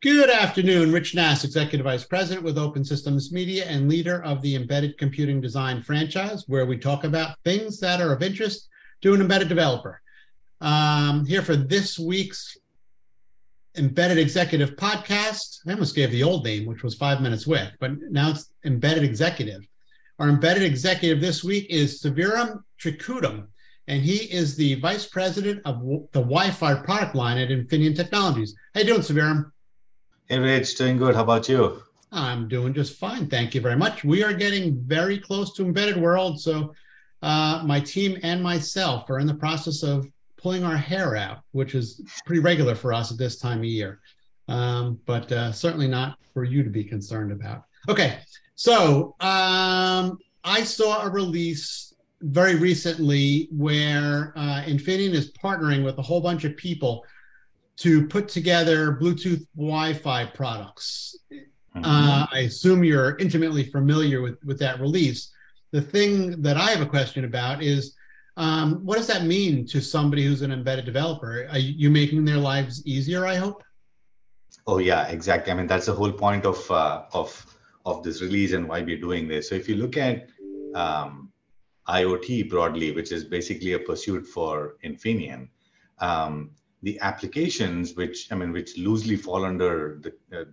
Good afternoon. Rich Nass, Executive Vice President with Open Systems Media and leader of the Embedded Computing Design franchise, where we talk about things that are of interest to an embedded developer. Um, here for this week's Embedded Executive podcast. I almost gave the old name, which was Five Minutes With, but now it's Embedded Executive. Our embedded executive this week is Sivaram Trikutam, and he is the Vice President of the Wi-Fi product line at Infineon Technologies. How you doing, Sivaram? Hey, Rich, doing good. How about you? I'm doing just fine. Thank you very much. We are getting very close to embedded world. So, uh, my team and myself are in the process of pulling our hair out, which is pretty regular for us at this time of year, um, but uh, certainly not for you to be concerned about. Okay, so um, I saw a release very recently where uh, Infineon is partnering with a whole bunch of people to put together Bluetooth Wi-Fi products. Mm-hmm. Uh, I assume you're intimately familiar with with that release. The thing that I have a question about is um, what does that mean to somebody who's an embedded developer? Are you making their lives easier? I hope. Oh yeah, exactly. I mean that's the whole point of uh, of of this release and why we're doing this. So if you look at um, IoT broadly, which is basically a pursuit for Infineon, um, the applications which i mean which loosely fall under the, uh,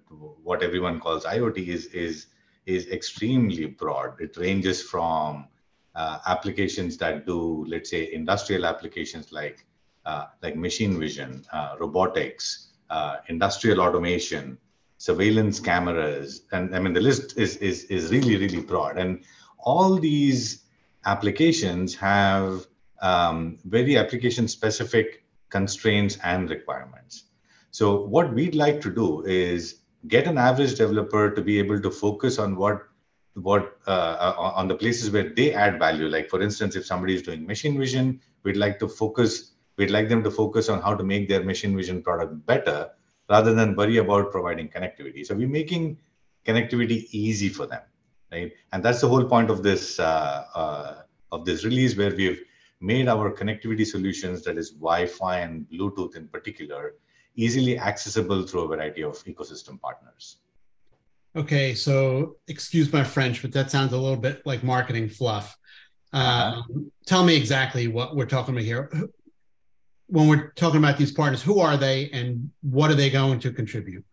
what everyone calls iot is is is extremely broad. It ranges from uh, applications that do let's say industrial applications like uh, like machine vision uh, robotics uh, industrial automation surveillance cameras and i mean the list is is is really really broad. And all these applications have um, very application specific constraints and requirements. So what we'd like to do is get an average developer to be able to focus on what what uh, uh, on the places where they add value. Like for instance, if somebody is doing machine vision, we'd like to focus. We'd like them to focus on how to make their machine vision product better rather than worry about providing connectivity. So we're making connectivity easy for them, right? And that's the whole point of this uh, uh, of this release, where we've made our connectivity solutions, that is Wi-Fi and Bluetooth in particular, easily accessible through a variety of ecosystem partners. Okay, so excuse my French, but that sounds a little bit like marketing fluff. Uh, tell me exactly what we're talking about here. When we're talking about these partners, who are they and what are they going to contribute?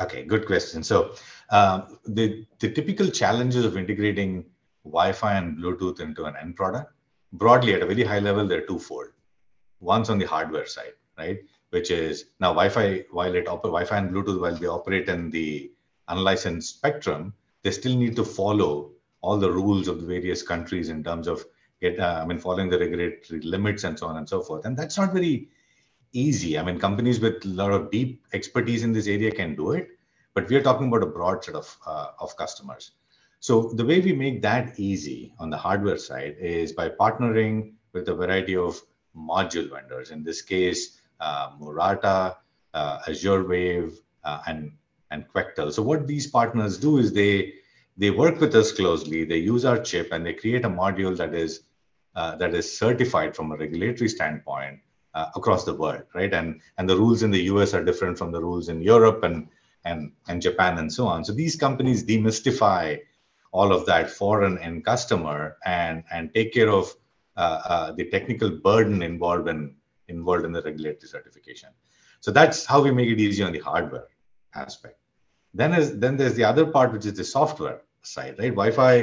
Okay, good question. So, um, the, the typical challenges of integrating Wi Fi and Bluetooth into an end product broadly at a very high level, they're twofold. One's on the hardware side, right? Which is now Wi-Fi, while it oper- Wi-Fi and Bluetooth, while they operate in the unlicensed spectrum, they still need to follow all the rules of the various countries in terms of get, uh, I mean, following the regulatory limits and so on and so forth. And that's not very easy. I mean, companies with a lot of deep expertise in this area can do it, but we are talking about a broad set of uh, of customers. So the way we make that easy on the hardware side is by partnering with a variety of module vendors. In this case, uh, Murata, uh, AzureWave, uh, and and Quectel. So what these partners do is they they work with us closely. They use our chip and they create a module that is uh, that is certified from a regulatory standpoint uh, across the world, right? And and the rules in the US are different from the rules in Europe and and and Japan and so on. So these companies demystify all of that for an end customer and and take care of uh, uh, the technical burden involved in involved in the regulatory certification. So that's how we make it easy on the hardware aspect. Then is then there's the other part which is the software side, right? Wi-Fi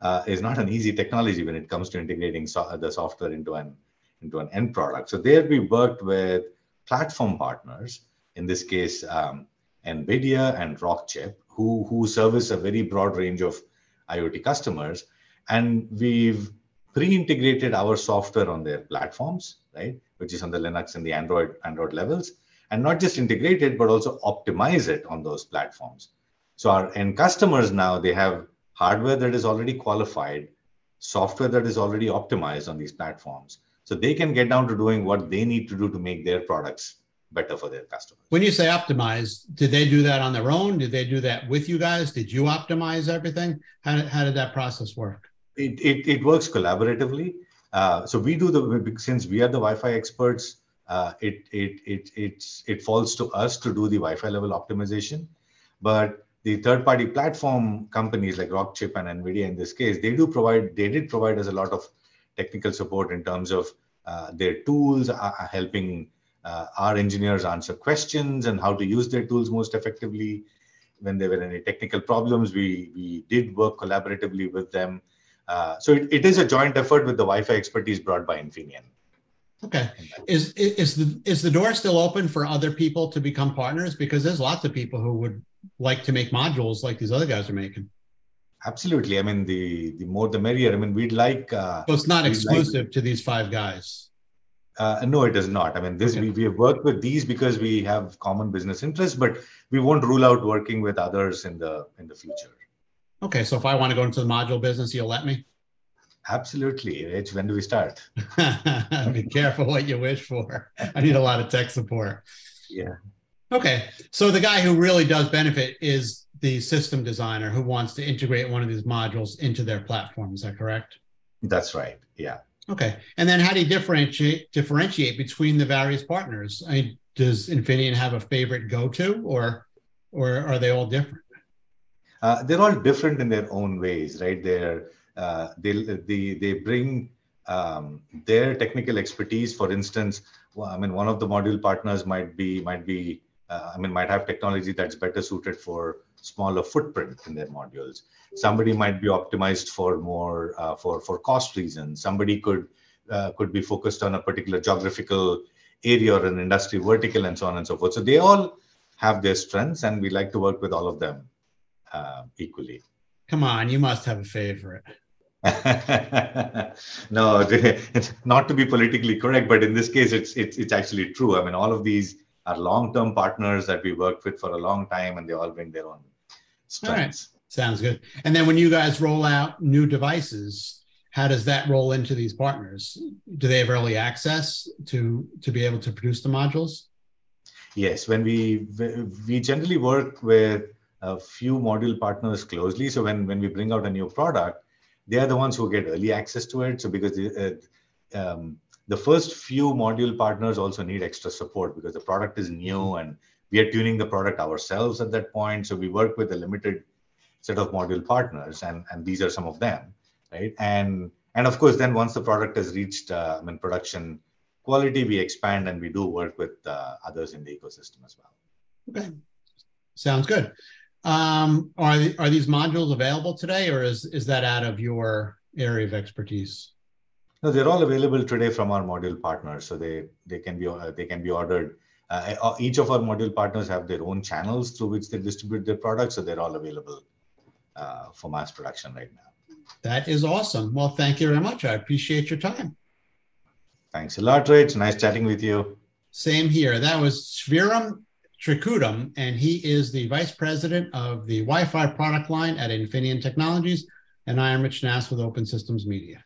uh, is not an easy technology when it comes to integrating so- the software into an into an end product. So there we worked with platform partners, in this case um, NVIDIA and Rockchip, who who service a very broad range of IoT customers, and we've pre-integrated our software on their platforms, right, which is on the Linux and the Android Android levels, and not just integrate it, but also optimize it on those platforms. So our end customers now they have hardware that is already qualified, software that is already optimized on these platforms, so they can get down to doing what they need to do to make their products better for their customers. When you say optimize, did they do that on their own? Did they do that with you guys? Did you optimize everything? How did, how did that process work? It, it, it works collaboratively. Uh, so we do the since we are the Wi-Fi experts. uh, it, it, it, it's, it falls to us to do the Wi-Fi level optimization. But the third-party platform companies like Rockchip and NVIDIA in this case, they do provide, they did provide us a lot of technical support in terms of uh, their tools, uh, helping uh, our engineers answer questions and how to use their tools most effectively. When there were any technical problems, we, we did work collaboratively with them. Uh, so it, it is a joint effort with the Wi-Fi expertise brought by Infineon. Okay. Is is the is the door still open for other people to become partners? Because there's lots of people who would like to make modules like these other guys are making. Absolutely. I mean, the the more the merrier. I mean, we'd like. Uh, so it's not exclusive like, to these five guys. Uh, no, it is not. I mean, this okay. we, we have worked with these because we have common business interests, but we won't rule out working with others in the in the future. Okay, so if I want to go into the module business, you'll let me. Absolutely. Rich, when do we start? Be careful what you wish for. I need a lot of tech support. Yeah. Okay. So the guy who really does benefit is the system designer who wants to integrate one of these modules into their platform. Is that correct? That's right. Yeah. Okay. And then how do you differentiate differentiate between the various partners? I mean, does Infineon have a favorite go-to or or are they all different? Uh, they're all different in their own ways, right? They're uh, they, they, they bring um, their technical expertise. For instance, I mean, one of the module partners might be might be uh, I mean, might have technology that's better suited for smaller footprint in their modules. Somebody might be optimized for more uh, for for cost reasons. Somebody could uh, could be focused on a particular geographical area or an industry vertical, and so on and so forth. So they all have their strengths, and we like to work with all of them uh, equally. Come on, you must have a favorite. no, it's not to be politically correct, but in this case, it's it's it's actually true. I mean, all of these are long-term partners that we worked with for a long time, and they all bring their own strengths. Sounds good. And then when you guys roll out new devices, how does that roll into these partners? Do they have early access to to be able to produce the modules? Yes, when we we generally work with a few module partners closely. So when when we bring out a new product they are the ones who get early access to it. So because uh, um, the first few module partners also need extra support because the product is new and we are tuning the product ourselves at that point. So we work with a limited set of module partners, and and these are some of them, right? And and of course, then once the product has reached uh, I mean production quality, we expand and we do work with uh, others in the ecosystem as well. Okay, sounds good. Um, are are these modules available today, or is is that out of your area of expertise? No, they're all available today from our module partners, so they they can be uh, they can be ordered. Uh, uh, each of our module partners have their own channels through which they distribute their products, so they're all available uh, for mass production right now. That is awesome. Well, thank you very much. I appreciate your time. Thanks a lot, Rich. Nice chatting with you. Same here. That was Sriram Trikutam, and he is the vice president of the Wi Fi product line at Infineon Technologies. And I am Rich Nass with Open Systems Media.